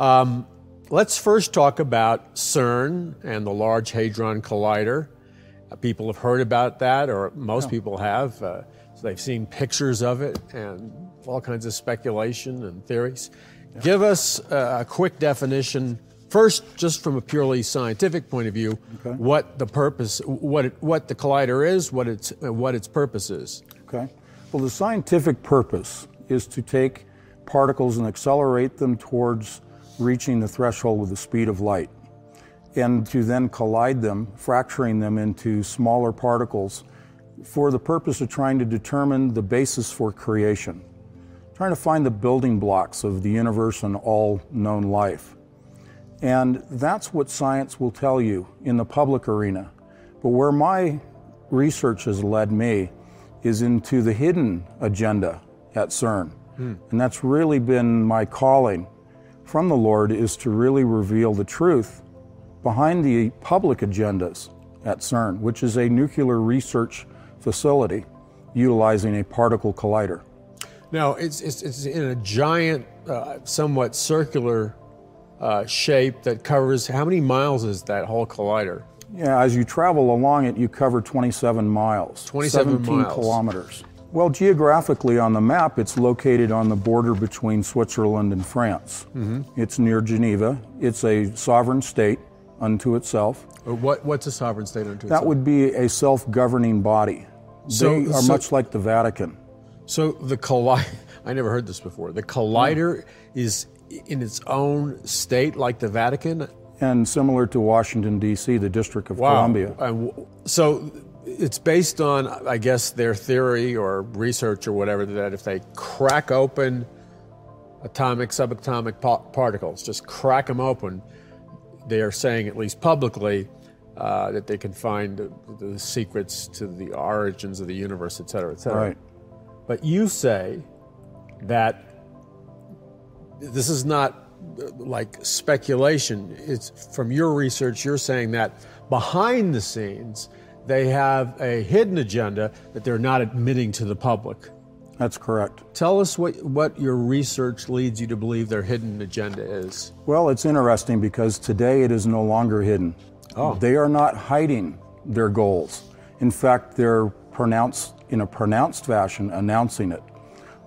Um, let's first talk about CERN and the Large Hadron Collider. Uh, people have heard about that, or most yeah. people have. Uh, so they've seen pictures of it and all kinds of speculation and theories. Yeah. Give us a quick definition First, just from a purely scientific point of view, okay. what the purpose, what it, what the collider is, what its what its purpose is. Okay. Well, the scientific purpose is to take particles and accelerate them towards reaching the threshold with the speed of light, and to then collide them, fracturing them into smaller particles, for the purpose of trying to determine the basis for creation, trying to find the building blocks of the universe and all known life. And that's what science will tell you in the public arena. But where my research has led me is into the hidden agenda at CERN. Hmm. And that's really been my calling from the Lord is to really reveal the truth behind the public agendas at CERN, which is a nuclear research facility utilizing a particle collider. Now, it's, it's, it's in a giant, uh, somewhat circular uh, shape that covers how many miles is that whole collider? Yeah, as you travel along it, you cover 27 miles. 27 17 miles. kilometers. Well, geographically on the map, it's located on the border between Switzerland and France. Mm-hmm. It's near Geneva. It's a sovereign state unto itself. Uh, what, what's a sovereign state unto that itself? That would be a self governing body. So, they are so, much like the Vatican. So the collider, I never heard this before. The collider yeah. is in its own state, like the Vatican? And similar to Washington, D.C., the District of wow. Columbia. And so it's based on, I guess, their theory or research or whatever that if they crack open atomic, subatomic particles, just crack them open, they are saying, at least publicly, uh, that they can find the, the, secrets to the origins of the universe, et cetera, et cetera. Right. But you say that this is not uh, like speculation. It's from your research, you're saying that behind the scenes, they have a hidden agenda that they're not admitting to the public. That's correct. Tell us what, what your research leads you to believe their hidden agenda is. Well, it's interesting because today it is no longer hidden. Oh. They are not hiding their goals. In fact, they're pronounced in a pronounced fashion announcing it.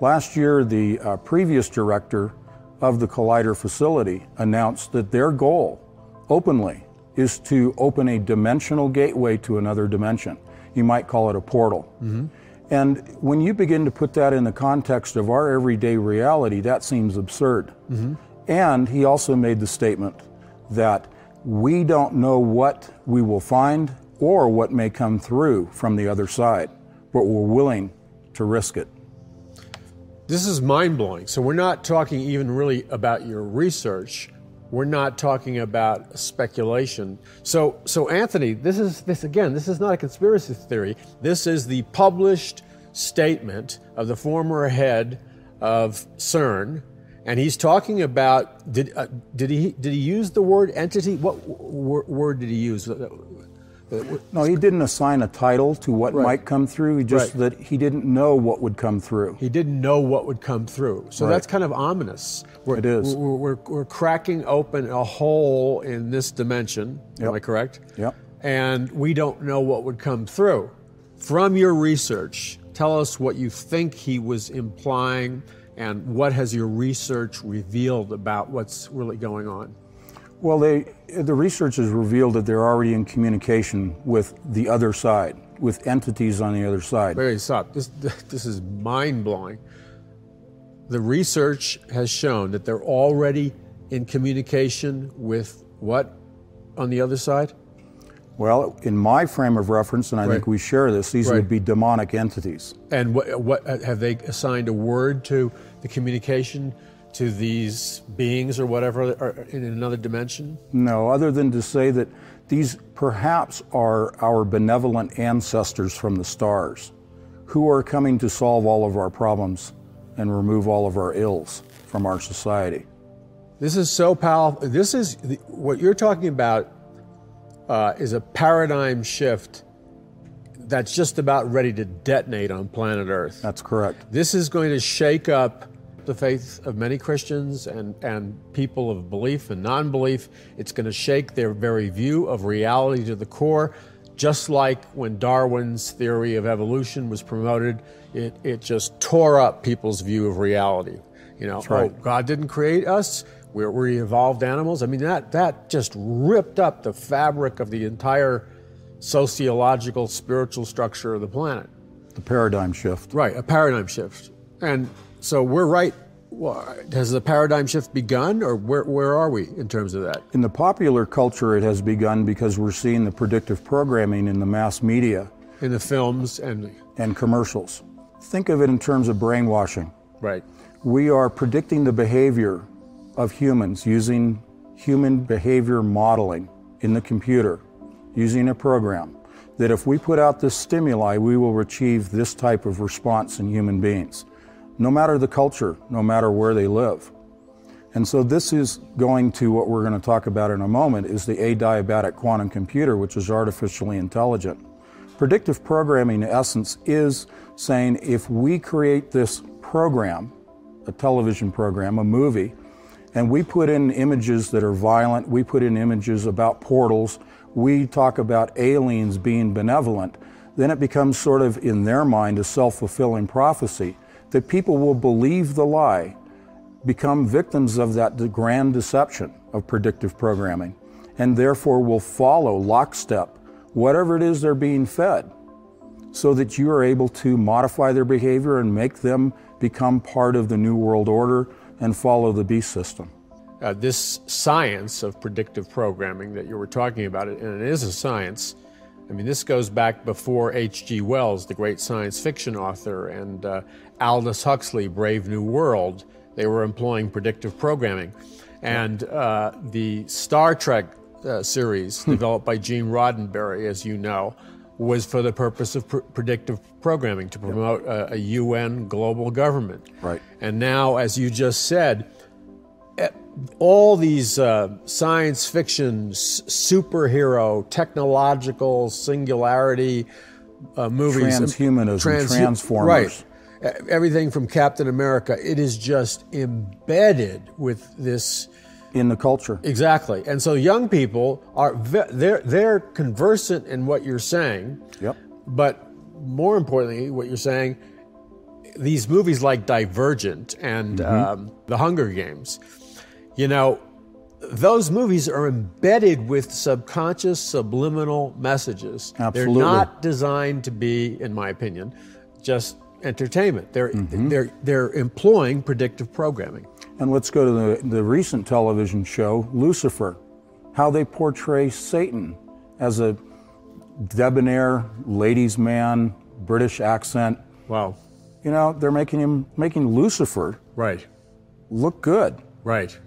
Last year, the uh, previous director of the Collider facility announced that their goal openly is to open a dimensional gateway to another dimension. You might call it a portal. Mm-hmm. And when you begin to put that in the context of our everyday reality, that seems absurd. Mm-hmm. And he also made the statement that we don't know what we will find or what may come through from the other side, but we're willing to risk it. This is mind blowing. So, we're not talking even really about your research. We're not talking about speculation. So, so Anthony, this is this again. This is not a conspiracy theory. This is the published statement of the former head of CERN, and he's talking about did uh, did he did he use the word entity? What w- word did he use? No, he didn't assign a title to what right. might come through. He just right. that he didn't know what would come through. He didn't know what would come through. So right. that's kind of ominous. We're, it is. We're, we're, we're, cracking open a hole in this dimension. Yep. Am I correct? Yep. And we don't know what would come through. From your research, tell us what you think he was implying and what has your research revealed about what's really going on. Well, they, the research has revealed that they're already in communication with the other side, with entities on the other side. Very stop. This, this is mind blowing. The research has shown that they're already in communication with what on the other side? Well, in my frame of reference, and I right. think we share this, these right. would be demonic entities. And what, what have they assigned a word to the communication? To these beings or whatever in another dimension? No, other than to say that these perhaps are our benevolent ancestors from the stars who are coming to solve all of our problems and remove all of our ills from our society. This is so powerful. This is what you're talking about uh, is a paradigm shift that's just about ready to detonate on planet Earth. That's correct. This is going to shake up the faith of many Christians and, and people of belief and non belief. It's going to shake their very view of reality to the core. Just like when Darwin's theory of evolution was promoted, it, it just tore up people's view of reality. You know, oh, right. oh, God didn't create us. We're, we're evolved animals. I mean, that, that just ripped up the fabric of the entire sociological, spiritual structure of the planet. The paradigm shift. Right, a paradigm shift. And so we're right. Has the paradigm shift begun, or where, where are we in terms of that? In the popular culture, it has begun because we're seeing the predictive programming in the mass media. In the films and. And commercials. Think of it in terms of brainwashing. Right. We are predicting the behavior of humans using human behavior modeling in the computer, using a program. That if we put out this stimuli, we will achieve this type of response in human beings no matter the culture, no matter where they live. And so this is going to what we're going to talk about in a moment is the adiabatic quantum computer, which is artificially intelligent. Predictive programming, in essence, is saying if we create this program, a television program, a movie, and we put in images that are violent, we put in images about portals, we talk about aliens being benevolent, then it becomes sort of, in their mind, a self fulfilling prophecy that people will believe the lie, become victims of that grand deception of predictive programming, and therefore will follow lockstep whatever it is they're being fed, so that you are able to modify their behavior and make them become part of the New World Order and follow the beast system. Uh, this science of predictive programming that you were talking about, and it is a science, I mean, this goes back before H.G. Wells, the great science fiction author, and uh, Aldous Huxley, Brave New World. They were employing predictive programming. And uh, the Star Trek uh, series, hmm. developed by Gene Roddenberry, as you know, was for the purpose of pr- predictive programming to promote a, a, UN global government. Right. And now, as you just said, all these uh, science fiction, superhero, technological singularity uh, movies, transhumanism, trans- transformers, right? Everything from Captain America, it is just embedded with this in the culture. Exactly, and so young people are they're they're conversant in what you're saying. Yep. But more importantly, what you're saying, these movies like Divergent and mm-hmm. um, The Hunger Games you know, those movies are embedded with subconscious subliminal messages. Absolutely. They're not designed to be, in my opinion, just entertainment. They're mm-hmm. they're they're employing predictive programming. And let's go to the, the recent television show, Lucifer, how they portray Satan as a debonair ladies' man, British accent. Wow. You know, they're making him making Lucifer right look good. Right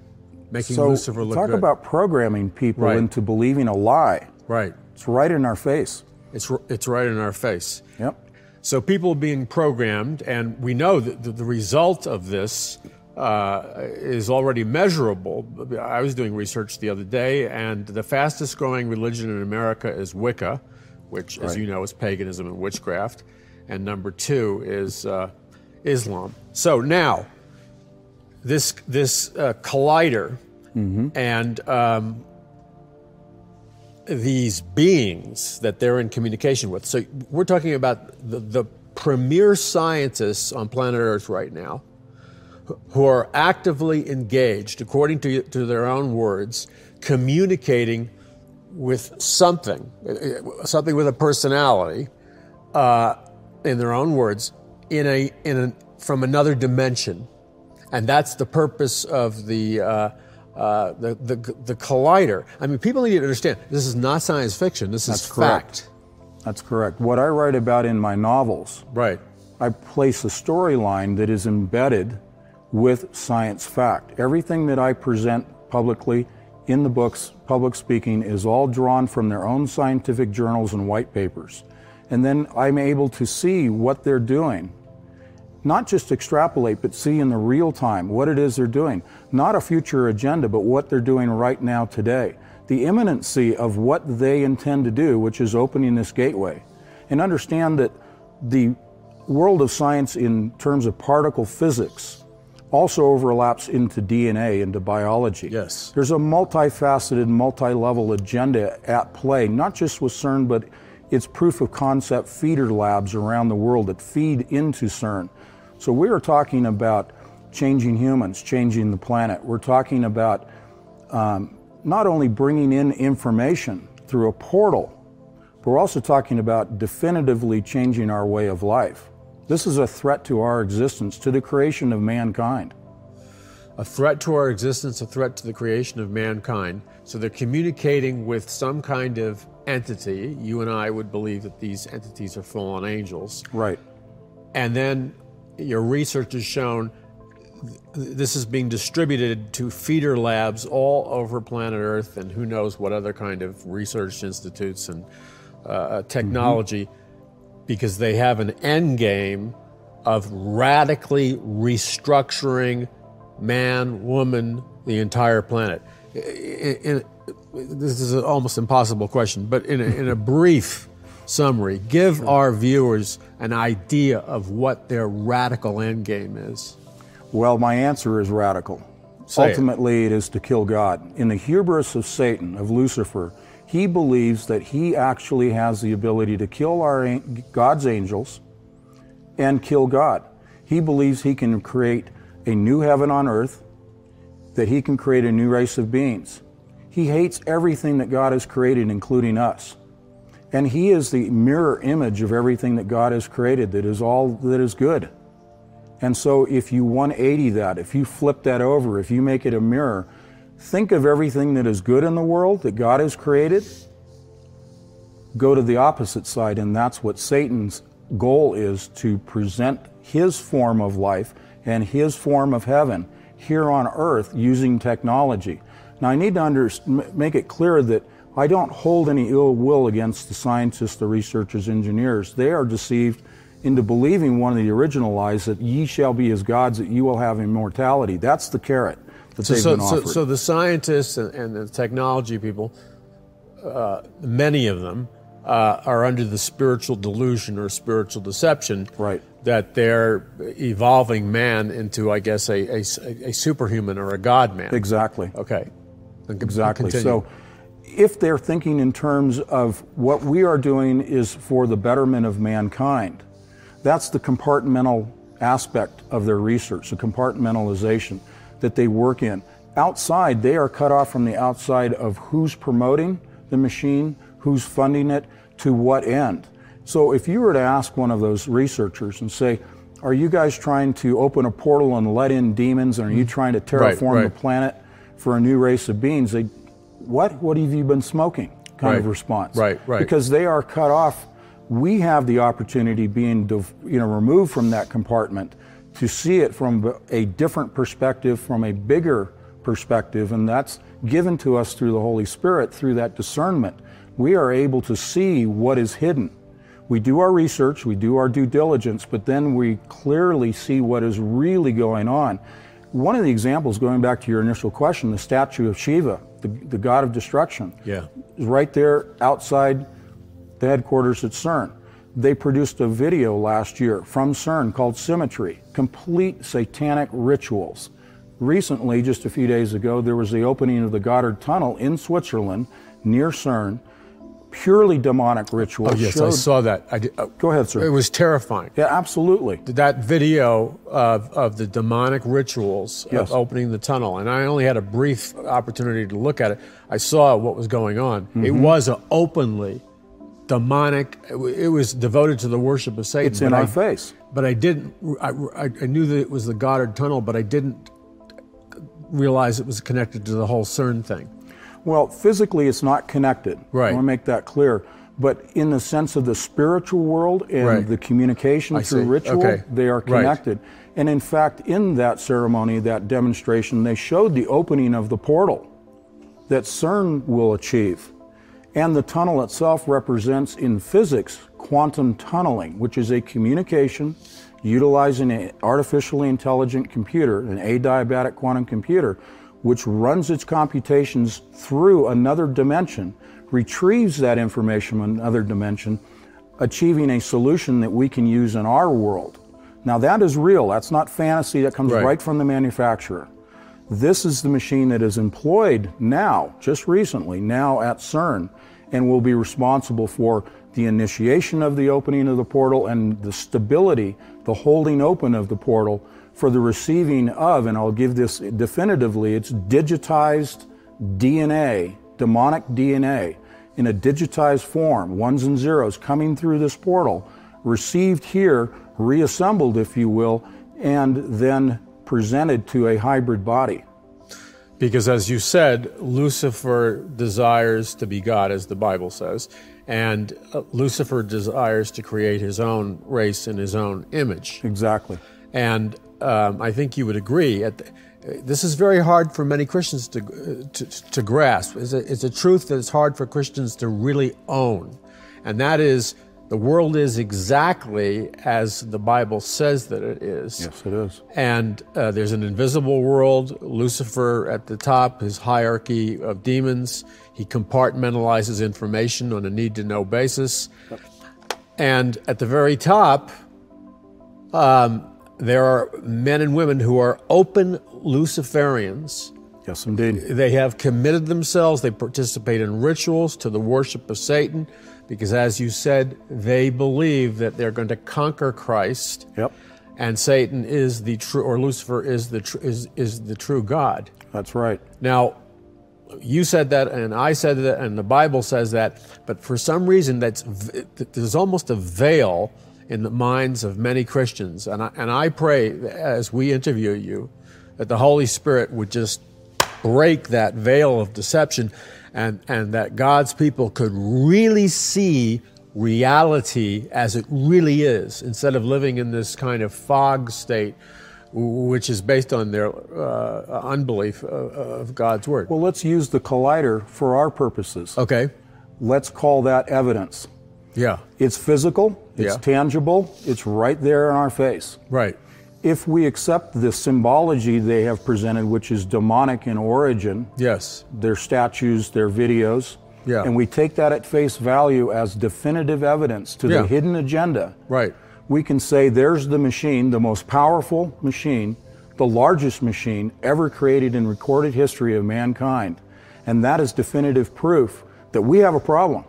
making so Lucifer look talk good. Talk about programming people right. into believing a lie. Right. It's right in our face. It's it's right in our face. Yep. So people being programmed, and we know that the, result of this uh, is already measurable. I was doing research the other day, and the fastest growing religion in America is Wicca, which, as you know, is paganism and witchcraft. And number two is uh, Islam. So now, this this uh, collider mm-hmm. and um, these beings that they're in communication with. So we're talking about the, the premier scientists on planet Earth right now who are actively engaged, according to, to their own words, communicating with something, something with a personality, uh, in their own words, in a, in a, from another dimension. And that's the purpose of the, uh, uh, the, the, the, collider. I mean, people need to understand this is not science fiction, this That's is correct. fact. That's correct. That's correct. What I write about in my novels, right. I place a storyline that is embedded with science fact. Everything that I present publicly in the books, public speaking, is all drawn from their own scientific journals and white papers. And then I'm able to see what they're doing not just extrapolate, but see in the real time what it is they're doing. Not a future agenda, but what they're doing right now today. The imminency of what they intend to do, which is opening this gateway. And understand that the world of science, in terms of particle physics, also overlaps into DNA, into biology. Yes. There's a multifaceted, multi level agenda at play, not just with CERN, but it's proof of concept feeder labs around the world that feed into CERN. So we are talking about changing humans, changing the planet. We're talking about um, not only bringing in information through a portal, but we're also talking about definitively changing our way of life. This is a threat to our existence, to the creation of mankind. A threat to our existence, a threat to the creation of mankind. So they're communicating with some kind of entity. You and I would believe that these entities are fallen angels. Right. And then your research has shown this is being distributed to feeder labs all over planet Earth and who knows what other kind of research institutes and uh, technology mm-hmm. because they have an end game of radically restructuring man, woman, the entire planet. In, in, this is an almost impossible question, but in a, in a brief summary, give sure. our viewers an idea of what their radical end game is. Well, my answer is radical. Say Ultimately, it. it is to kill God. In the hubris of Satan, of Lucifer, he believes that he actually has the ability to kill our God's angels and kill God. He believes he can create a new heaven on earth, that he can create a new race of beings. He hates everything that God has created, including us. And he is the mirror image of everything that God has created that is all that is good. And so if you 180 that, if you flip that over, if you make it a mirror, think of everything that is good in the world that God has created, go to the opposite side, and that's what Satan's goal is to present his form of life and his form of heaven here on earth using technology. Now, I need to under, make it clear that I don't hold any ill will against the scientists, the researchers, engineers. They are deceived into believing one of the original lies that ye shall be as gods, that you will have immortality. That's the carrot that so, they've so, been offered. So, so the scientists and, and the technology people, uh, many of them, uh, are under the spiritual delusion or spiritual deception right. that they're evolving man into, I guess, a, a, a superhuman or a god man. Exactly. Okay. Exactly. Continue. So if they're thinking in terms of what we are doing is for the betterment of mankind, that's the compartmental aspect of their research, the compartmentalization that they work in. Outside, they are cut off from the outside of who's promoting the machine, who's funding it, to what end. So if you were to ask one of those researchers and say, are you guys trying to open a portal and let in demons, and are you mm-hmm. trying to terraform right, right. the planet for a new race of beings? They, what? What have you been smoking? Kind right. of response. Right, right. Because they are cut off we have the opportunity being you know removed from that compartment to see it from a different perspective from a bigger perspective and that's given to us through the holy spirit through that discernment we are able to see what is hidden we do our research we do our due diligence but then we clearly see what is really going on one of the examples going back to your initial question the statue of shiva the, the god of destruction yeah is right there outside the headquarters at CERN. They produced a video last year from CERN called Symmetry Complete Satanic Rituals. Recently, just a few days ago, there was the opening of the Gotthard Tunnel in Switzerland near CERN. Purely demonic rituals. Oh, yes, showed... I saw that. I did, uh, Go ahead, sir. It was terrifying. Yeah, absolutely. That video of, of the demonic rituals yes. of opening the tunnel, and I only had a brief opportunity to look at it. I saw what was going on. Mm-hmm. It was openly demonic. It was devoted to the worship of Satan. It's in our I, face. But I didn't. I, I, knew that it was the Gotthard Tunnel, but I didn't realize it was connected to the whole CERN thing. Well, physically, it's not connected. Right. I want to make that clear. But in the sense of the spiritual world and right. the communication I through see. ritual, okay. they are connected. Right. And in fact, in that ceremony, that demonstration, they showed the opening of the portal that CERN will achieve. And the tunnel itself represents in physics quantum tunneling, which is a communication utilizing an artificially intelligent computer, an adiabatic quantum computer, which runs its computations through another dimension, retrieves that information from another dimension, achieving a solution that we can use in our world. Now, that is real. That's not fantasy. That comes Right. right from the manufacturer. This is the machine that is employed now, just recently, now at CERN, and will be responsible for the initiation of the opening of the portal and the stability, the holding open of the portal for the receiving of, and I'll give this definitively, it's digitized DNA, demonic DNA, in a digitized form, ones and zeros coming through this portal, received here, reassembled, if you will, and then presented to a hybrid body. Because as you said, Lucifer desires to be God, as the Bible says, and uh, Lucifer desires to create his own race in his own image. Exactly. And um, I think you would agree. At the, this is very hard for many Christians to, uh, to, to grasp. It's a, it's a truth that it's hard for Christians to really own. And that is the world is exactly as the Bible says that it is. Yes, it is. And uh, there's an invisible world, Lucifer at the top, his hierarchy of demons. He compartmentalizes information on a need to know basis. And at the very top, um, there are men and women who are open Luciferians. Yes, indeed. They have committed themselves, they participate in rituals to the worship of Satan, because as you said, they believe that they're going to conquer Christ Yep, and Satan is the true, or Lucifer is the tr- is is the true God. that's right. Now, you said that, and I said that, and the Bible says that, but for some reason, that's v- there's almost a veil in the minds of many Christians, and I, and I pray as we interview you that the Holy Spirit would just break that veil of deception, and and that God's people could really see reality as it really is, instead of living in this kind of fog state, which is based on their uh, unbelief of, of God's word. Well, let's use the collider for our purposes. Okay. Let's call that evidence. Yeah. It's physical, it's Yeah. tangible, it's right there in our face. Right. If we accept the symbology they have presented, which is demonic in origin, Yes. their statues, their videos, Yeah. and we take that at face value as definitive evidence to Yeah. the hidden agenda, Right. we can say there's the machine, the most powerful machine, the largest machine ever created in recorded history of mankind. And that is definitive proof that we have a problem.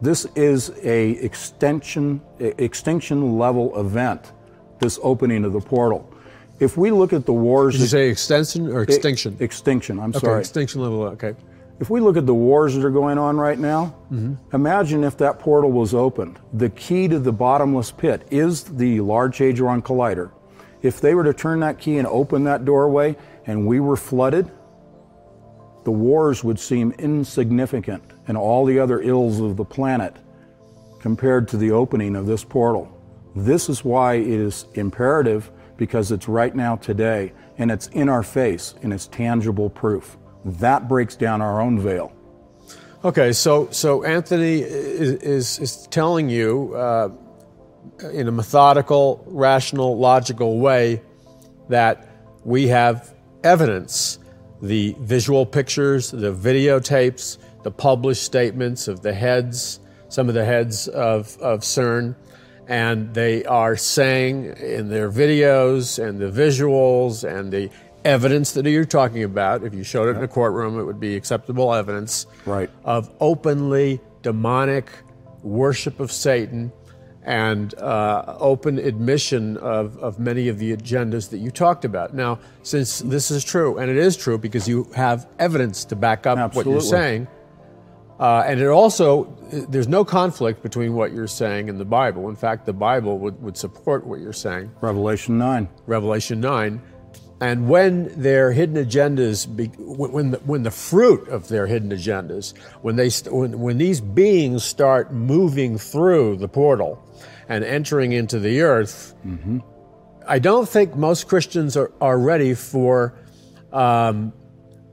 This is a extension, e- extinction level event, this opening of the portal. If we look at the wars, Did you that- say extension or extinction? extinction, I'm okay. sorry. Extinction level. Okay. If we look at the wars that are going on right now, Mm-hmm. imagine if that portal was opened. The key to the bottomless pit is the Large Hadron Collider. If they were to turn that key and open that doorway and we were flooded, the wars would seem insignificant and all the other ills of the planet compared to the opening of this portal. This is why it is imperative because it's right now today and it's in our face and it's tangible proof. That breaks down our own veil. Okay. So so Anthony is is, is telling you uh, in a methodical, rational, logical way that we have evidence the visual pictures, the videotapes, the published statements of the heads, some of the heads of, of CERN, and they are saying in their videos and the visuals and the evidence that you're talking about, if you showed it in a courtroom, it would be acceptable evidence Right. of openly demonic worship of Satan and uh, open admission of, of many of the agendas that you talked about. Now, since this is true, and it is true because you have evidence to back up what you're saying, uh, and it also, there's no conflict between what you're saying and the Bible. In fact, the Bible would, would support what you're saying. Revelation 9. Revelation 9. And when their hidden agendas, be, when, the, when the fruit of their hidden agendas, when, they, st- when, when these beings start moving through the portal and entering into the earth, I don't think most Christians are, are ready for um,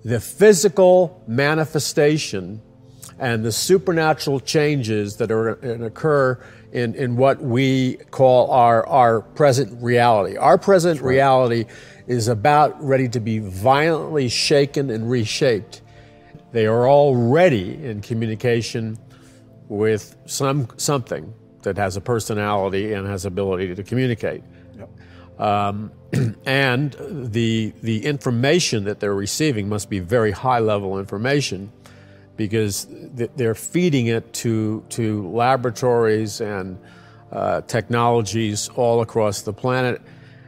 the physical manifestation and the supernatural changes that are and occur in, in what we call our, our present reality. Our present reality is about ready to be violently shaken and reshaped. They are already in communication with some something that has a personality and has ability to communicate. Yep. Um, and the the information that they're receiving must be very high level information because th- they're feeding it to to laboratories and uh, technologies all across the planet.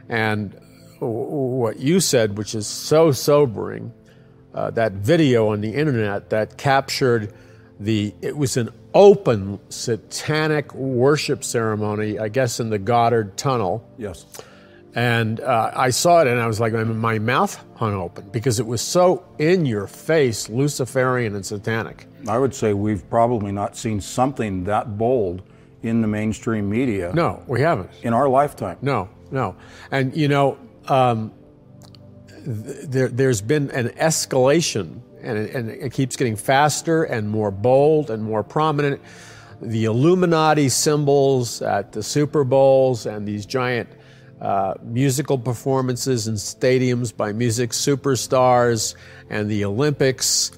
And what you said, which is so sobering, uh, that video on the internet that captured the it was an open satanic worship ceremony, I guess in the Gotthard Tunnel. Yes. And uh, I saw it and I was like, my mouth hung open because it was so in your face, Luciferian and satanic. I would say we've probably not seen something that bold in the mainstream media No, we haven't. in our lifetime. No, no. And you know, um, th- there, there's been an escalation, and it, and it keeps getting faster and more bold and more prominent. The Illuminati symbols at the Super Bowls and these giant uh, musical performances in stadiums by music superstars and the Olympics.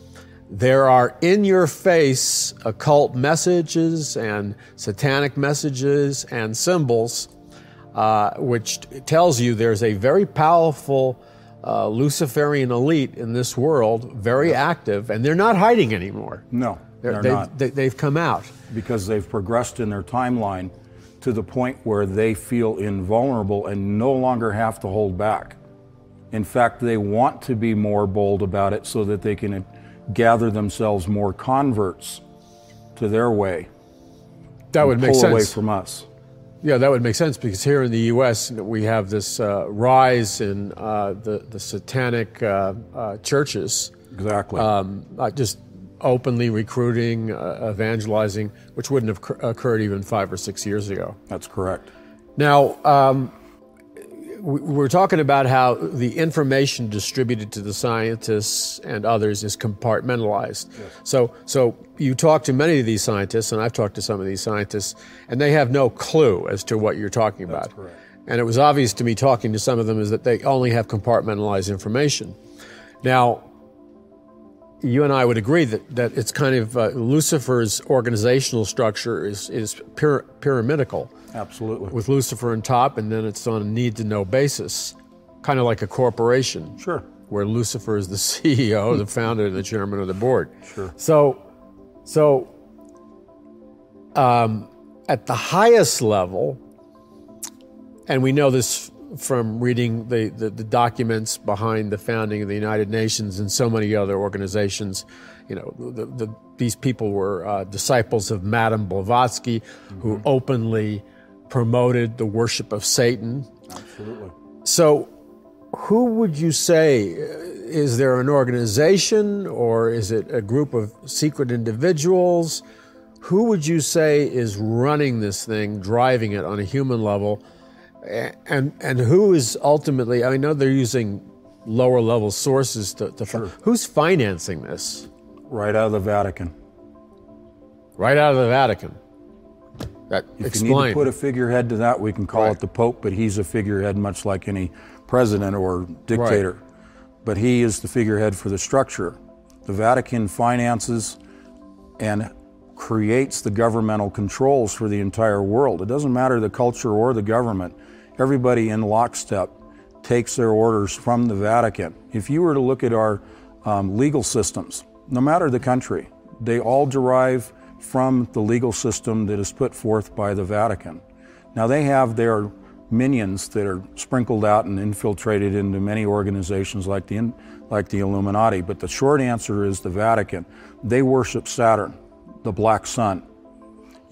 There are in your face occult messages and satanic messages and symbols, uh, which tells you there's a very powerful uh, Luciferian elite in this world, very active, and they're not hiding anymore. No, They're, they're they've, not. They, they've come out. because they've progressed in their timeline to the point where they feel invulnerable and no longer have to hold back. In fact, they want to be more bold about it so that they can gather themselves more converts to their way. That would make pull away sense. from us. Yeah, that would make sense because here in the U.S. we have this uh, rise in uh, the the satanic uh, uh, churches, Exactly. um, just openly recruiting, uh, evangelizing, which wouldn't have cur- occurred even five or six years ago. That's correct. Now, um, we- we're talking about how the information distributed to the scientists and others is compartmentalized. So, so you talk to many of these scientists, and I've talked to some of these scientists, and they have no clue as to what you're talking about. correct. And it was obvious to me talking to some of them is that they only have compartmentalized information. Now, you and I would agree that, that it's kind of uh, Lucifer's organizational structure is, is pyra- pyramidical Absolutely. with Lucifer on top, and then it's on a need to know basis, kind of like a corporation. Sure. Where Lucifer is the CEO, the founder, and the chairman of the board. Sure. So, so um, at the highest level, and we know this from reading the, the, the documents behind the founding of the United Nations and so many other organizations. You know, the, the, these people were uh, disciples of Madame Blavatsky, who openly promoted the worship of Satan. Absolutely. So, who would you say? uh, Is there an organization or is it a group of secret individuals? Who would you say is running this thing, driving it on a human level? And, and who is ultimately, I know they're using lower level sources to, to fi- who's financing this? Right out of the Vatican. Right out of the Vatican. That If you need to put a figurehead to that, we can call Right. it the Pope, but he's a figurehead much like any president or dictator. Right. But he is the figurehead for the structure. The Vatican finances and creates the governmental controls for the entire world. It doesn't matter the culture or the government. Everybody in lockstep takes their orders from the Vatican. If you were to look at our um, legal systems, no matter the country, they all derive from the legal system that is put forth by the Vatican. Now, they have their minions that are sprinkled out and infiltrated into many organizations like the, like the Illuminati, but the short answer is the Vatican. They worship Saturn, the black sun.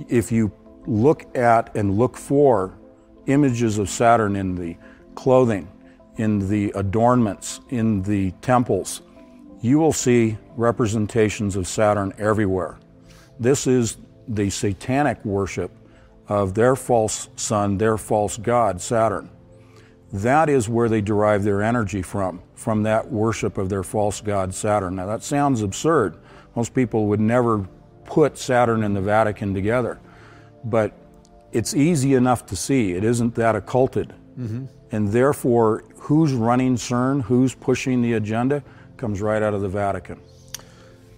If you look at and look for images of Saturn in the clothing, in the adornments, in the temples, you will see representations of Saturn everywhere. This is the satanic worship of their false sun, their false god, Saturn. That is where they derive their energy from, from that worship of their false god, Saturn. Now, that sounds absurd. Most people would never put Saturn and the Vatican together. But it's easy enough to see. It isn't that occulted. And therefore, who's running CERN, who's pushing the agenda, comes right out of the Vatican.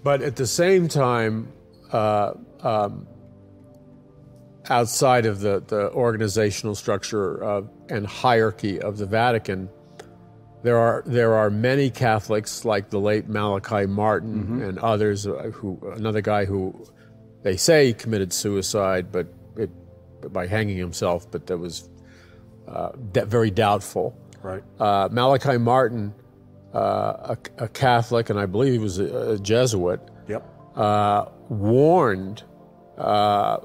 But at the same time, uh, um, outside of the, the organizational structure of, and hierarchy of the Vatican, there are there are many Catholics like the late Malachi Martin mm-hmm. and others uh, who another guy who they say committed suicide, but it, by hanging himself, but that was uh, very doubtful. Right. Uh, Malachi Martin, uh, a, a, Catholic, and I believe he was a, a Jesuit. Yep. Uh, warned uh,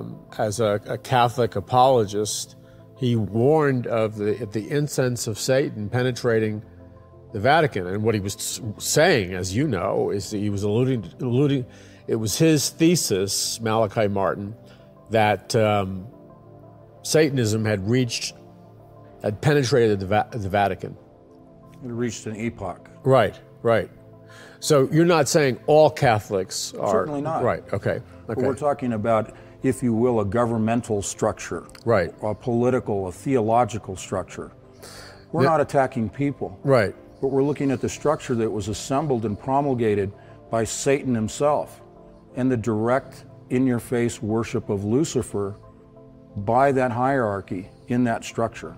um, as a, a, Catholic apologist, he warned of the, the incense of Satan penetrating the Vatican. And what he was saying, as you know, is he was alluding, alluding it was his thesis, Malachi Martin, that um, Satanism had reached, had penetrated the, Va- the Vatican. It reached an epoch. Right, right. So you're not saying all Catholics are. Certainly not. Right, okay. But we're talking about, if you will, a governmental structure. Right. A political, a theological structure. We're not attacking people. Right. But we're looking at the structure that was assembled and promulgated by Satan himself and the direct, in your face worship of Lucifer by that hierarchy in that structure.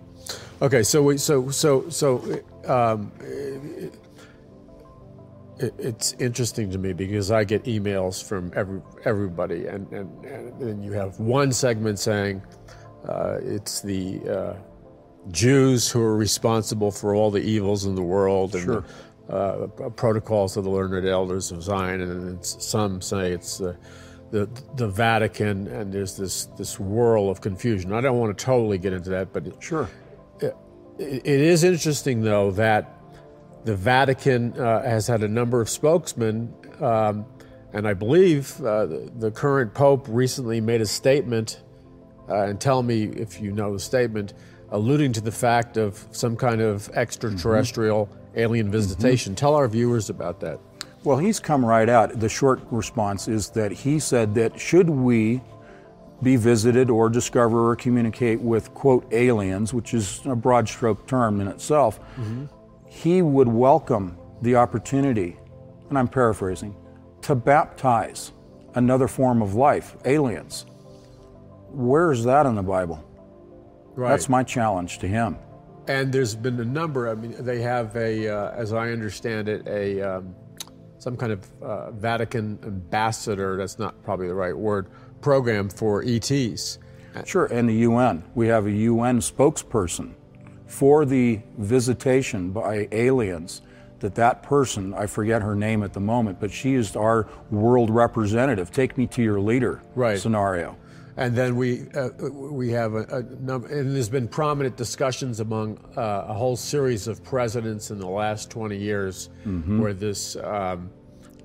Okay, so we, so so so um, it, it's interesting to me because I get emails from every everybody, and and, and then you have one segment saying uh, it's the uh, Jews who are responsible for all the evils in the world and sure. the uh, protocols of the learned elders of Zion, and then some say it's the the, Vatican, and there's this this whirl of confusion. I don't want to totally get into that, but sure, it, it is interesting though that the Vatican uh, has had a number of spokesmen, um, and I believe uh, the, the, current Pope recently made a statement, uh, and tell me if you know the statement, alluding to the fact of some kind of extraterrestrial mm-hmm. alien visitation. Mm-hmm. Tell our viewers about that. Well, he's come right out. The short response is that he said that should we be visited or discover or communicate with, quote, aliens, which is a broad stroke term in itself, mm-hmm he would welcome the opportunity, and I'm paraphrasing, to baptize another form of life, aliens. Where is that in the Bible? Right. That's my challenge to him. And there's been a number. I mean, they have a, uh, as I understand it, a um, some kind of uh, Vatican ambassador. That's not probably the right word. Program for ETs. Sure, and the UN. We have a UN spokesperson for the visitation by aliens that that person i forget her name at the moment but she is our world representative take me to your leader right. scenario and then we uh, we have a, a, number and there's been prominent discussions among uh, a whole series of presidents in the last 20 years mm-hmm. where this um,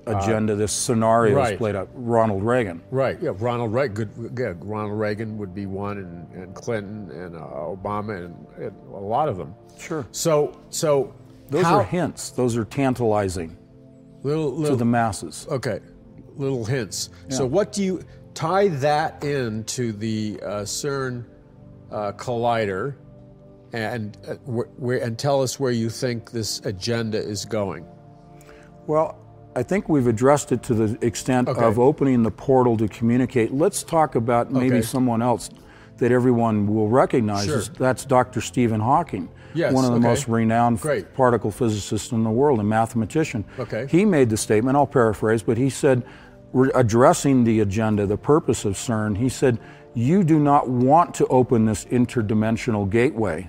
agenda, uh, this scenario right. is played out. Ronald Reagan. Right. Yeah. Ronald Reagan. Good. Yeah, Ronald Reagan would be one, and, and Clinton and uh, Obama, and, and, a lot of them. Sure. So, so those how, are hints. Those are tantalizing. Little, little to the masses. Okay. Little hints. Yeah. So, what do you tie that into the uh, CERN uh, collider, and uh, where, and tell us where you think this agenda is going? Well, I think we've addressed it to the extent okay. of opening the portal to communicate. Let's talk about maybe okay. someone else that everyone will recognize. Sure. That's Dr. Stephen Hawking, yes, one of the okay. most renowned Great. particle physicists in the world, a mathematician. Okay. He made the statement, I'll paraphrase, but he said, addressing the agenda, the purpose of CERN, he said, You do not want to open this interdimensional gateway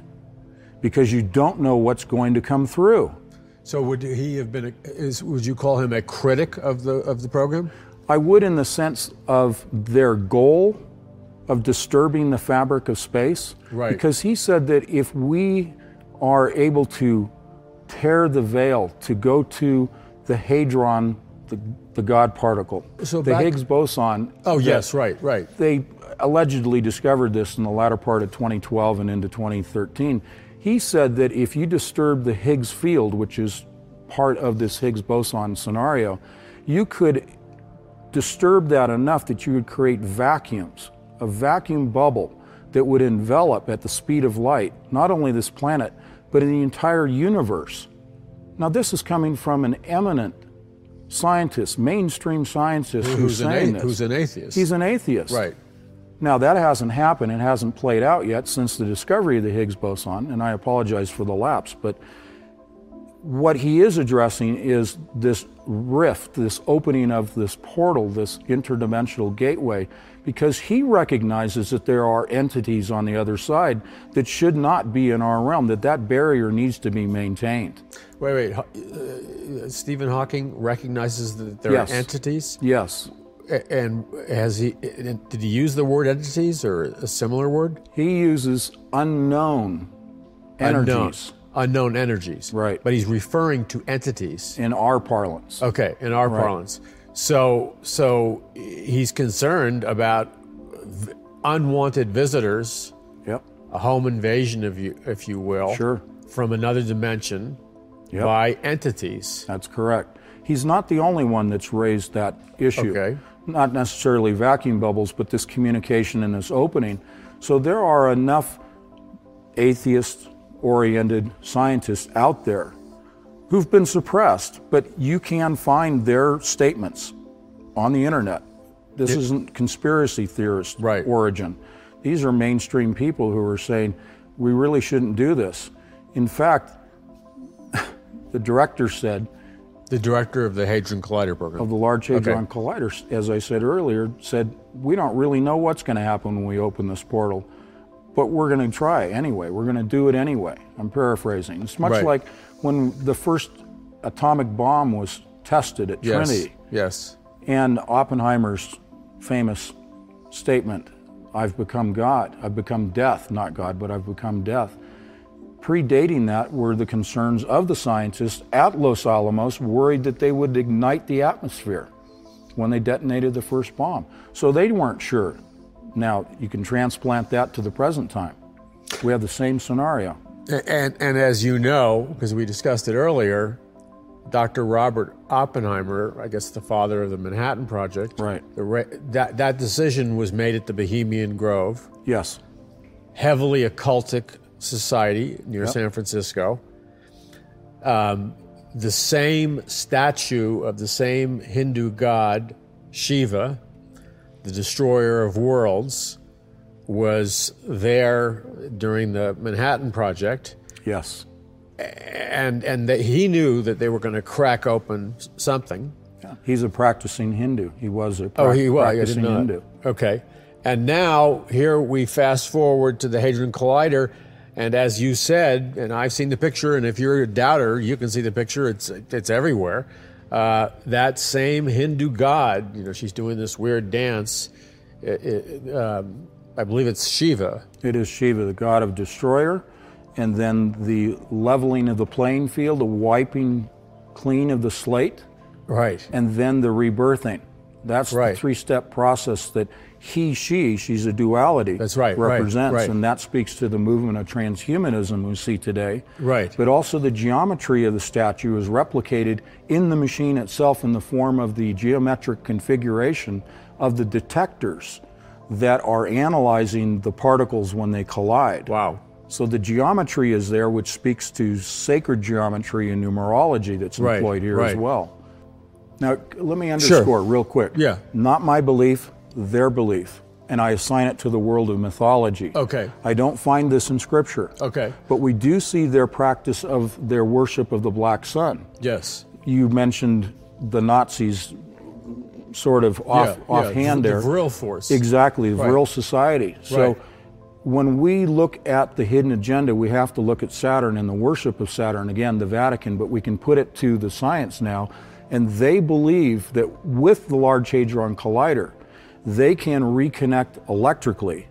because you don't know what's going to come through. So would he have been? A, is, would you call him a critic of the of the program? I would, in the sense of their goal of disturbing the fabric of space. Right. Because he said that if we are able to tear the veil to go to the hadron, the, the God particle, so the back, Higgs boson. Oh yes, right, right. They allegedly discovered this in the latter part of 2012 and into 2013. He said that if you disturb the Higgs field, which is part of this Higgs boson scenario, you could disturb that enough that you would create vacuums, a vacuum bubble that would envelop at the speed of light not only this planet, but in the entire universe. Now, this is coming from an eminent scientist, mainstream scientist, who's, who's saying an, this. Who's an atheist. He's an atheist. Right. Now, that hasn't happened. It hasn't played out yet since the discovery of the Higgs boson, and I apologize for the lapse. But what he is addressing is this rift, this opening of this portal, this interdimensional gateway, because he recognizes that there are entities on the other side that should not be in our realm, that that barrier needs to be maintained. Wait, wait. Uh, Stephen Hawking recognizes that there Yes. are entities? Yes, And has he, did he use the word entities or a similar word? he uses unknown energies Unknown, unknown energies. Right. But he's referring to entities. in our parlance. Okay, in our parlance. So, so he's concerned about v- unwanted visitors, Yep. a home invasion, if you, if you will, Sure. from another dimension Yep. by entities. That's correct. He's not the only one that's raised that issue. Okay. Not necessarily vacuum bubbles, but this communication and this opening. So there are enough atheist oriented scientists out there who've been suppressed, but you can find their statements on the internet. This isn't conspiracy theorist Right. origin. These are mainstream people who are saying, we really shouldn't do this. In fact, the director said, The director of the Hadron Collider program. of the Large Hadron Collider, as I said earlier, said, We don't really know what's going to happen when we open this portal, but we're going to try anyway. We're going to do it anyway. I'm paraphrasing. It's much Right. like when the first atomic bomb was tested at yes. Trinity Yes. and Oppenheimer's famous statement I've become God. I've become death, not God, but I've become death. Predating that were the concerns of the scientists at Los Alamos, worried that they would ignite the atmosphere when they detonated the first bomb. So they weren't sure. Now, you can transplant that to the present time. We have the same scenario. And, and as you know, because we discussed it earlier, Dr. Robert Oppenheimer, I guess the father of the Manhattan Project, Right. the that, that decision was made at the Bohemian Grove, Yes, heavily occultic society near Yep. San Francisco. Um, the same statue of the same Hindu god, Shiva, the destroyer of worlds, was there during the Manhattan Project yes. and and that he knew that they were going to crack open something. Yeah. He's a practicing Hindu. He was a Oh, he was. Practicing. Hindu. Okay, and now here we fast forward to the Hadron Collider, and as you said, and I've seen the picture, and if you're a doubter, you can see the picture. It's it's everywhere. Uh, that same Hindu god, you know, she's doing this weird dance. It- it- um, I believe it's Shiva. It is Shiva, the god of destroyer, and then the leveling of the playing field, the wiping clean of the slate, Right. and then the rebirthing. That's Right. the three step process that he, she, she's a duality, That's right, right, represents. right. And that speaks to the movement of transhumanism we see today. Right. But also the geometry of the statue is replicated in the machine itself in the form of the geometric configuration of the detectors that are analyzing the particles when they collide. Wow. So the geometry is there, which speaks to sacred geometry and numerology that's Right, employed here right. as well. Now, let me underscore real quick. Yeah. Not my belief, their belief. And I assign it to the world of mythology. Okay. I don't find this in Scripture. Okay. But we do see their practice of their worship of the black sun. Yes. You mentioned the Nazis sort of off, yeah, offhand the, there. The Vril force. Exactly, the Right. Vril Society. So Right. when we look at the hidden agenda, we have to look at Saturn and the worship of Saturn, again, the Vatican, but we can put it to the science now. And they believe that with the Large Hadron Collider, they can reconnect electrically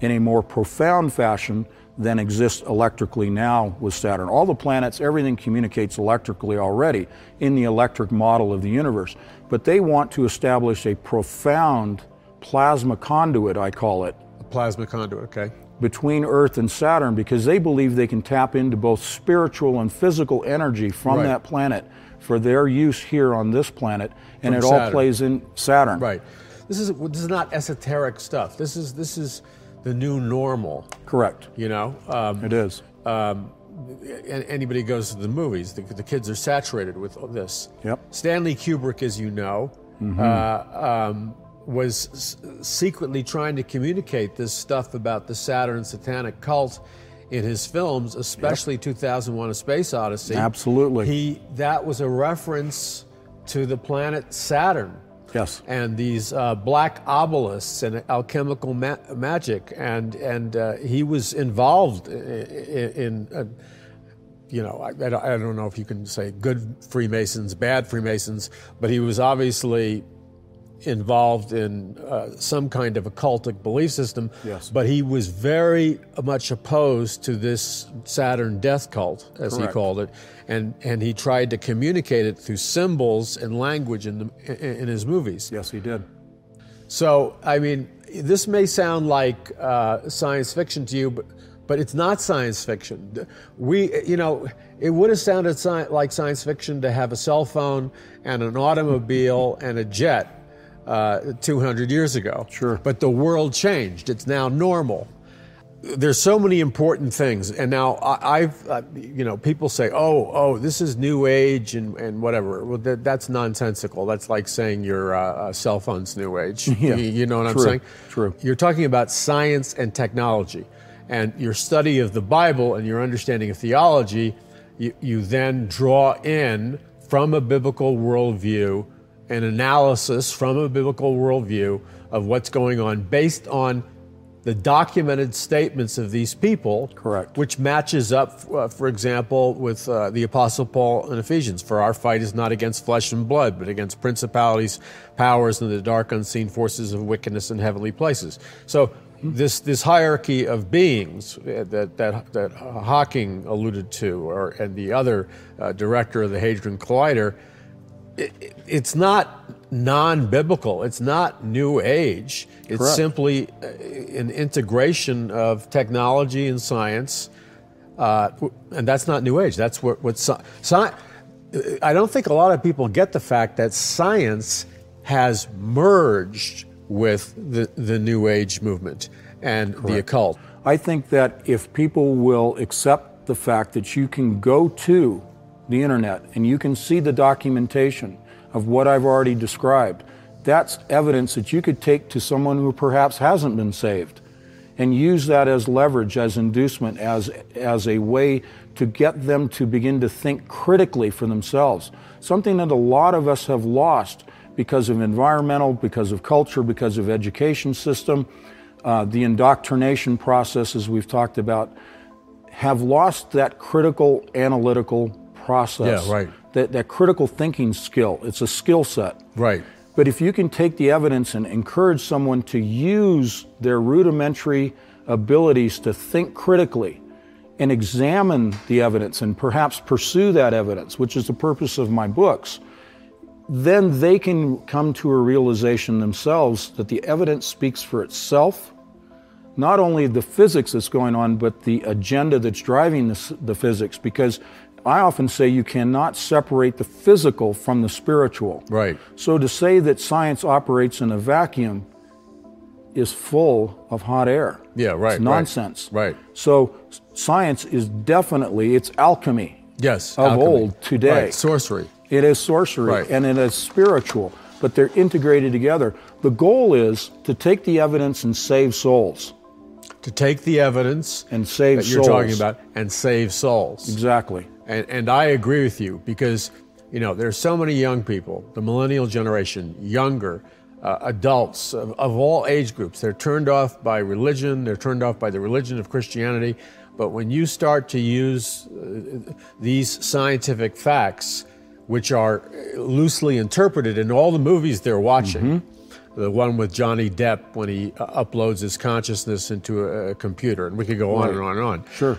in a more profound fashion than exists electrically now with Saturn. All the planets, everything communicates electrically already in the electric model of the universe. But they want to establish a profound plasma conduit, I call it, A plasma conduit. Okay. between Earth and Saturn because they believe they can tap into both spiritual and physical energy from Right. that planet for their use here on this planet, and From it all plays in Saturn. Right. This is this is not esoteric stuff. This is this is the new normal. Correct. You know, um, It is. um, anybody goes to the movies, the, the kids are saturated with this. Yep. Stanley Kubrick, as you know, uh, um, was s- secretly trying to communicate this stuff about the Saturn satanic cult in his films, especially 2001: A Space Odyssey. Absolutely. He that was a reference to the planet Saturn. Yes. And these uh, black obelisks and alchemical ma- magic, and and uh, he was involved in, in uh, you know, I, I don't- I don't know if you can say good Freemasons, bad Freemasons, but he was obviously involved in uh, some kind of occultic belief system. Yes. But he was very much opposed to this Saturn death cult, as he called it, and and he tried to communicate it through symbols and language in the, in, in his movies. Yes, he did. So, I mean, this may sound like uh, science fiction to you, but but it's not science fiction. We, you know, it would have sounded sci- like science fiction to have a cell phone and an automobile and a jet uh, 200 years ago. Sure. But the world changed. It's now normal there's so many important things, and now I, I've, uh, you know, people say, "Oh, oh, this is new age and, and whatever." Well, that, that's nonsensical. That's like saying your uh, uh, cell phone's new age. Yeah, you, you know what I'm true, saying? true. You're talking about science and technology, and your study of the Bible and your understanding of theology. You, you then draw in from a biblical worldview an analysis from a biblical worldview of what's going on based on the documented statements of these people, Correct. which matches up, uh, for example, with uh, the Apostle Paul in Ephesians. For our fight is not against flesh and blood, but against principalities, powers, and the dark unseen forces of wickedness in heavenly places. So this this hierarchy of beings uh, that that that Hawking alluded to, or and the other uh, director of the Hadron Collider, it, it's not non-biblical. It's not new age. It's Correct. simply uh, an integration of technology and science, uh, and that's not new age. That's what what sci- sci- I don't think a lot of people get the fact that science has merged with the the new age movement and the occult. I think that if people will accept the fact that you can go to the internet and you can see the documentation of what I've already described, that's evidence that you could take to someone who perhaps hasn't been saved and use that as leverage, as inducement, as, as a way to get them to begin to think critically for themselves. Something that a lot of us have lost because of environmental, because of culture, because of education system, uh, the indoctrination processes we've talked about, have lost that critical analytical process. Yeah, right. That, that critical thinking skill. It's a skill set. Right. But if you can take the evidence and encourage someone to use their rudimentary abilities to think critically and examine the evidence and perhaps pursue that evidence, which is the purpose of my books, then they can come to a realization themselves that the evidence speaks for itself. Not only the physics that's going on, but the agenda that's driving this, the physics. Because I often say you cannot separate the physical from the spiritual. Right. So to say that science operates in a vacuum is full of hot air. Yeah, right, right. It's nonsense. Right. So science is definitely it's alchemy. Yes. Of alchemy. old, today. Right. Sorcery. It is sorcery Right. and it is spiritual, but they're integrated together. The goal is to take the evidence and save souls. To take the evidence And save that you're souls. talking about and save souls. Exactly. And, and I agree with you because, you know, there's so many young people, the millennial generation, younger, uh, adults of, of all age groups. They're turned off by religion, they're turned off by the religion of Christianity. But when you start to use uh, these scientific facts, which are loosely interpreted in all the movies they're watching, the one with Johnny Depp when he uh, uploads his consciousness into a, a computer, and we could go on Right. and on and on. Sure.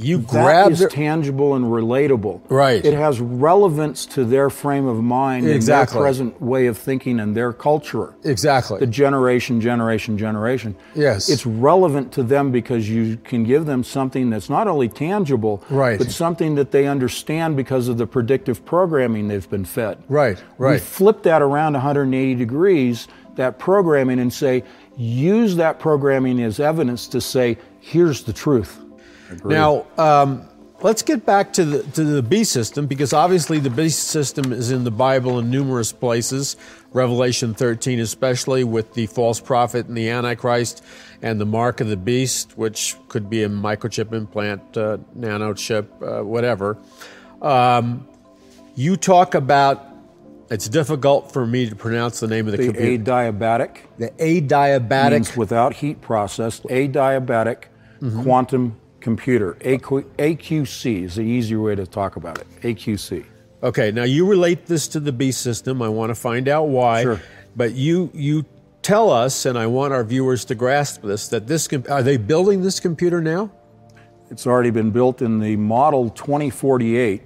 You That grab is their- tangible and relatable. Right. It has relevance to their frame of mind Exactly. and their present way of thinking and their culture. exactly. The generation, generation, generation. Yes. It's relevant to them because you can give them something that's not only tangible, Right. but something that they understand because of the predictive programming they've been fed. Right, right. We flip that around 180 degrees, that programming, and say, use that programming as evidence to say, here's the truth. Now, um, let's get back to the to the beast system because obviously the beast system is in the Bible in numerous places. Revelation 13, especially with the false prophet and the Antichrist, and the mark of the beast, which could be a microchip implant, uh, nanochip, uh, whatever. Um, you talk about. It's difficult for me to pronounce the name of the, The computer. adiabatic the adiabatic. means without heat processed, adiabatic Mm-hmm. quantum computer. AQ, AQC is the easier way to talk about it. AQC. Okay, now you relate this to the B system. I want to find out why. Sure. But you you tell us, and I want our viewers to grasp this, that this are they building this computer now? It's already been built in the model 2048.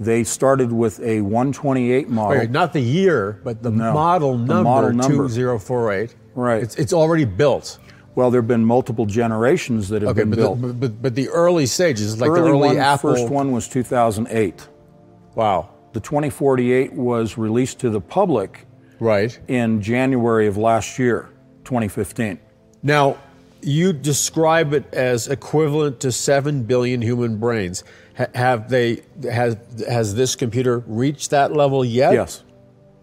They started with a 128 model. Wait, not the year, but the No, model the number, model number. 2048. Right. It's, it's already built. Well, there have been multiple generations that have Okay, been but built. the, but, but, the early stages, like early the early one, Apple. first one was 2008. Wow. The 2048 was released to the public Right. in January of last year, 2015. Now, you describe it as equivalent to 7 billion human brains. Ha- have they has has this computer reached that level yet? Yes.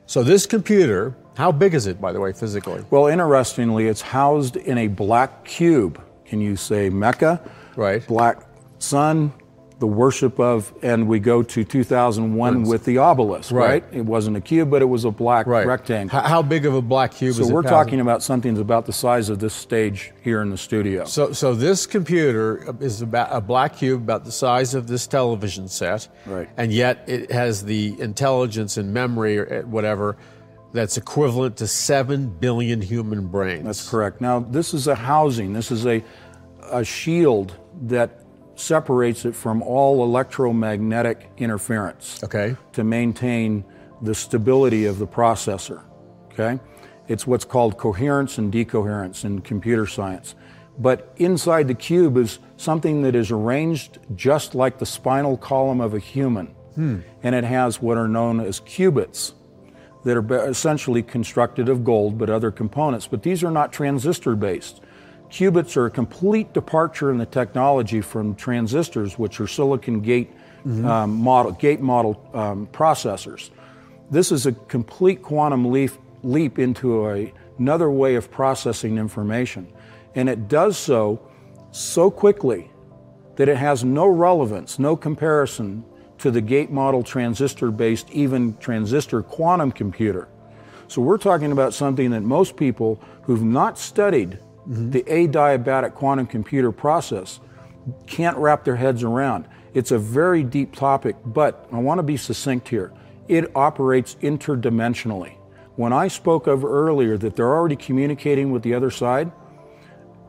So this computer, how big is it by the way physically? Well, interestingly, it's housed in a black cube. Can you say Mecca? Right. Black sun, the worship of, and we go to 2001 with the obelisk, Right. right. It wasn't a cube, but it was a black Right. rectangle. How, how big of a black cube so is it? So we're talking about something that's about the size of this stage here in the studio. So, so this computer is about a black cube about the size of this television set, Right. And yet it has the intelligence and memory or eh, whatever that's equivalent to seven billion human brains. That's correct. Now, this is a housing, this is a, a shield that separates it from all electromagnetic interference okay. to maintain the stability of the processor. Okay? It's what's called coherence and decoherence in computer science. But inside the cube is something that is arranged just like the spinal column of a human. Hmm. And it has what are known as qubits that are essentially constructed of gold but other components. But these are not transistor based. Qubits are a complete departure in the technology from transistors, which are silicon gate um, model, gate model um, processors. This is a complete quantum leap, leap into a, another way of processing information. And it does so so quickly that it has no relevance, no comparison to the gate model transistor based, even transistor quantum computer. So we're talking about something that most people who've not studied mm-hmm. the adiabatic quantum computer process can't wrap their heads around. It's a very deep topic, but I want to be succinct here. It operates interdimensionally. When I spoke of earlier that they're already communicating with the other side,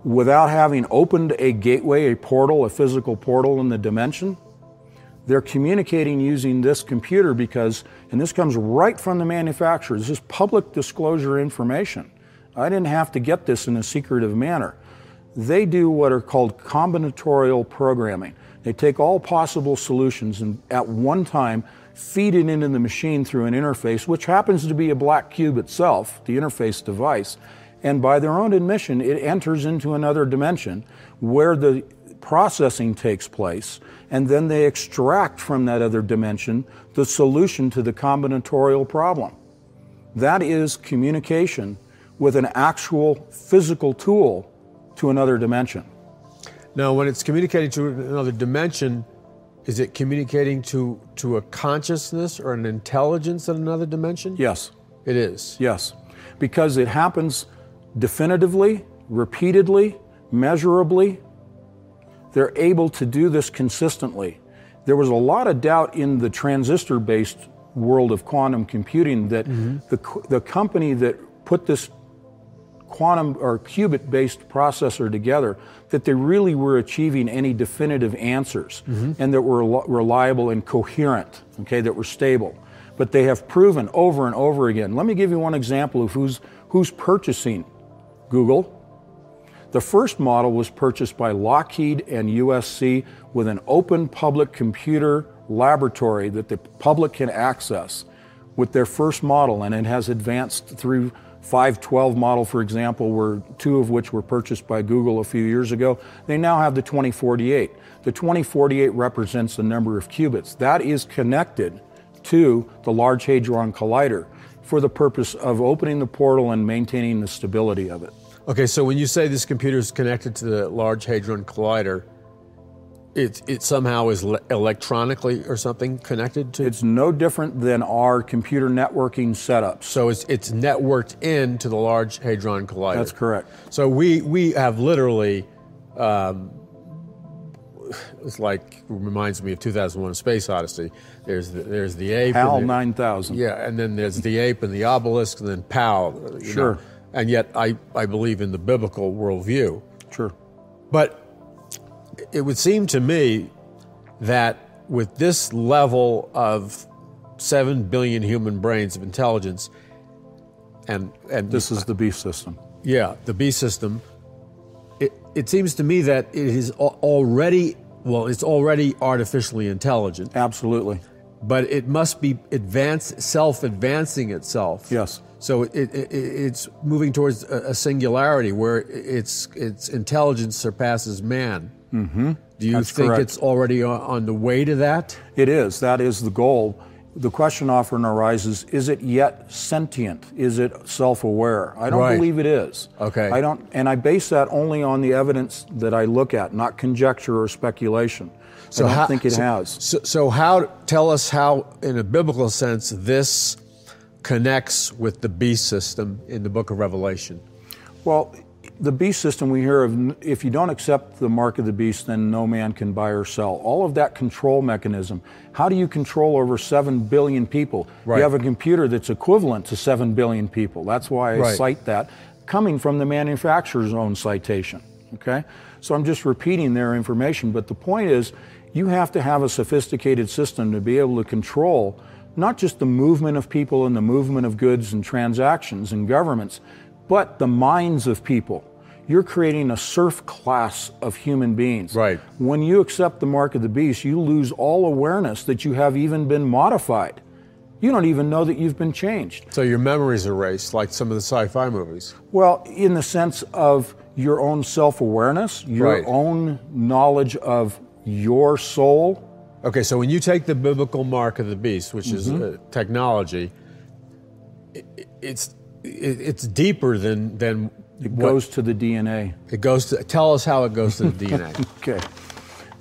without having opened a gateway, a portal, a physical portal in the dimension, they're communicating using this computer because, and this comes right from the manufacturer, this is public disclosure information. I didn't have to get this in a secretive manner. They do what are called combinatorial programming. They take all possible solutions and at one time feed it into the machine through an interface, which happens to be a black cube itself, the interface device. And by their own admission, it enters into another dimension where the processing takes place, and then they extract from that other dimension the solution to the combinatorial problem. That is communication with an actual physical tool to another dimension. Now, when it's communicating to another dimension, is it communicating to to a consciousness or an intelligence in another dimension? Yes, it is. yes, because it happens definitively, repeatedly, measurably. They're able to do this consistently. There was a lot of doubt in the transistor based world of quantum computing that mm-hmm. the, co- the company that put this quantum or qubit based processor together that they really were achieving any definitive answers mm-hmm. and that were reliable and coherent okay that were stable. But they have proven over and over again. Let me give you one example of who's who's purchasing google the first model was purchased by Lockheed and USC with an open public computer laboratory that the public can access. with their first model, and it has advanced through 512 model, for example, were two of which were purchased by Google a few years ago. They now have the 2048. The 2048 represents the number of qubits. That is connected to the Large Hadron Collider for the purpose of opening the portal and maintaining the stability of it. Okay, so when you say this computer is connected to the Large Hadron Collider, it, it somehow is le- electronically or something connected to? It's no different than our computer networking setups. So it's, it's networked into the Large Hadron Collider. That's correct. So we, we have literally, um, it's like, reminds me of 2001 A Space Odyssey. There's the, there's the ape. HAL and the- 9000. Yeah, and then there's the ape and the obelisk, and then POW. Sure. know. And yet I, I believe in the biblical worldview. Sure. But it would seem to me that with this level of 7 billion human brains of intelligence, and, and This is the B system. yeah, the B system, it, it seems to me that it is already, well, it's already artificially intelligent, Absolutely. but it must be advanced, self advancing itself. Yes. So it, it, it, it's moving towards a, singularity where its its intelligence surpasses man. Mm-hmm. Do you That's think correct. it's already on, the way to that? It is. That is the goal. The question often arises is it yet sentient? Is it self aware? I don't Right. believe it is. Okay. I don't, and I base that only on the evidence that I look at, not conjecture or speculation. So I don't how- think it so, has. So, so how? Tell us how, in a biblical sense, this connects with the beast system in the Book of Revelation. Well, the beast system we hear of, if you don't accept the mark of the beast, then no man can buy or sell. All of that control mechanism. How do you control over 7 billion people? Right. You have a computer that's equivalent to 7 billion people. That's why I Right. cite that coming from the manufacturer's own citation. Okay? So I'm just repeating their information. But the point is, you have to have a sophisticated system to be able to control not just the movement of people and the movement of goods and transactions and governments, but the minds of people. You're creating a serf class of human beings. Right. When you accept the mark of the beast, you lose all awareness that you have even been modified. You don't even know that you've been changed. So your memory's erased, like some of the sci-fi movies. Well, in the sense of your own self awareness, your Right. own knowledge of your soul. Okay, so when you take the biblical mark of the beast, which is Mm-hmm. uh, technology, it, it's it, it's deeper than than It what- goes to the DNA. It goes to tell us how it goes to the DNA. Okay.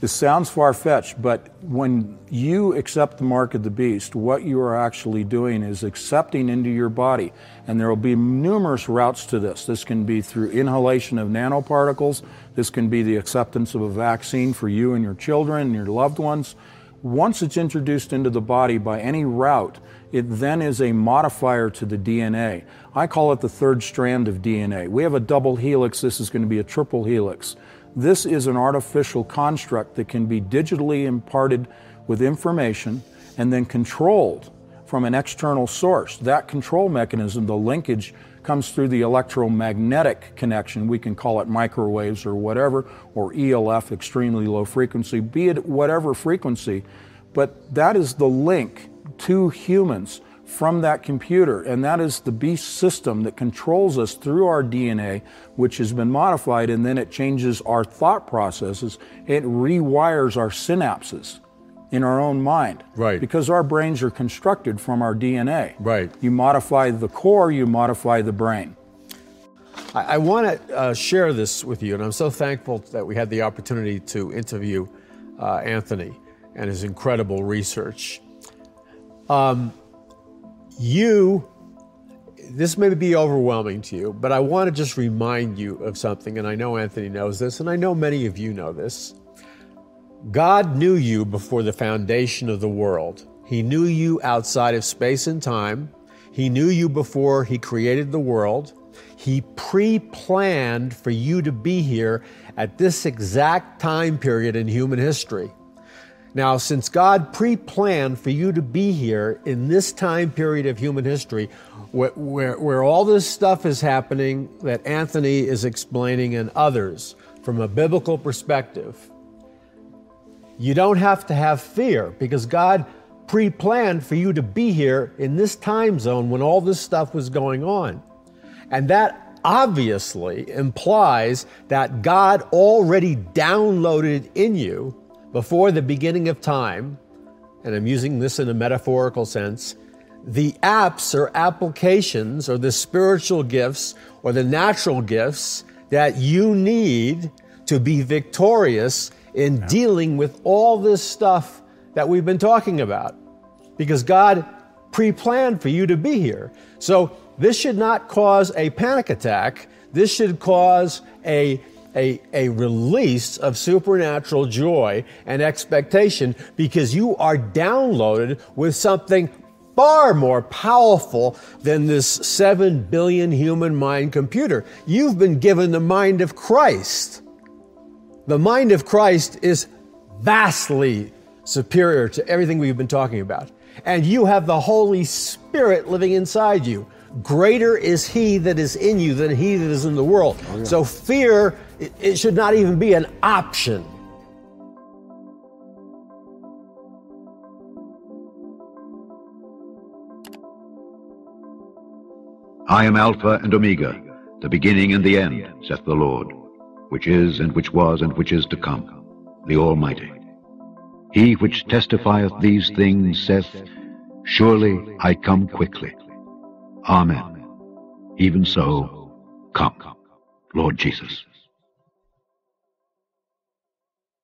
This sounds far fetched, but when you accept the mark of the beast, what you are actually doing is accepting into your body. And there will be numerous routes to this. This can be through inhalation of nanoparticles, this can be the acceptance of a vaccine for you and your children and your loved ones. Once it's introduced into the body by any route, it then is a modifier to the DNA. I call it the third strand of DNA. We have a double helix, this is going to be a triple helix. This is an artificial construct that can be digitally imparted with information and then controlled from an external source. That control mechanism, the linkage, comes through the electromagnetic connection. We can call it microwaves or whatever, or ELF, extremely low frequency, be it whatever frequency. But that is the link to humans from that computer, and that is the beast system that controls us through our DNA, which has been modified, and then it changes our thought processes. It rewires our synapses in our own mind. Right. Because our brains are constructed from our DNA. Right. You modify the core, you modify the brain. I, I want to uh, share this with you, and I'm so thankful that we had the opportunity to interview uh, Anthony and his incredible research. Um, you, this may be overwhelming to you, but I want to just remind you of something, and I know Anthony knows this, and I know many of you know this. God knew you before the foundation of the world. He knew you outside of space and time. He knew you before He created the world. He pre planned for you to be here at this exact time period in human history. Now, since God pre planned for you to be here in this time period of human history, where, where, where all this stuff is happening that Anthony is explaining and others from a biblical perspective, you don't have to have fear because God pre planned for you to be here in this time zone when all this stuff was going on. And that obviously implies that God already downloaded in you before the beginning of time, and I'm using this in a metaphorical sense, the apps or applications or the spiritual gifts or the natural gifts that you need to be victorious in yeah. dealing with all this stuff that we've been talking about. Because God pre planned for you to be here. So this should not cause a panic attack. This should cause a, a, a release of supernatural joy and expectation because you are downloaded with something far more powerful than this 7 billion human mind computer. You've been given the mind of Christ. The mind of Christ is vastly superior to everything we've been talking about. And you have the Holy Spirit living inside you. Greater is He that is in you than He that is in the world. Oh, yeah. So fear, it, it should not even be an option. I am Alpha and Omega, the beginning and the end, saith the Lord, which is, and which was, and which is to come, the Almighty. He which testifieth these things saith, Surely I come quickly. Amen. Even so, come, Lord Jesus.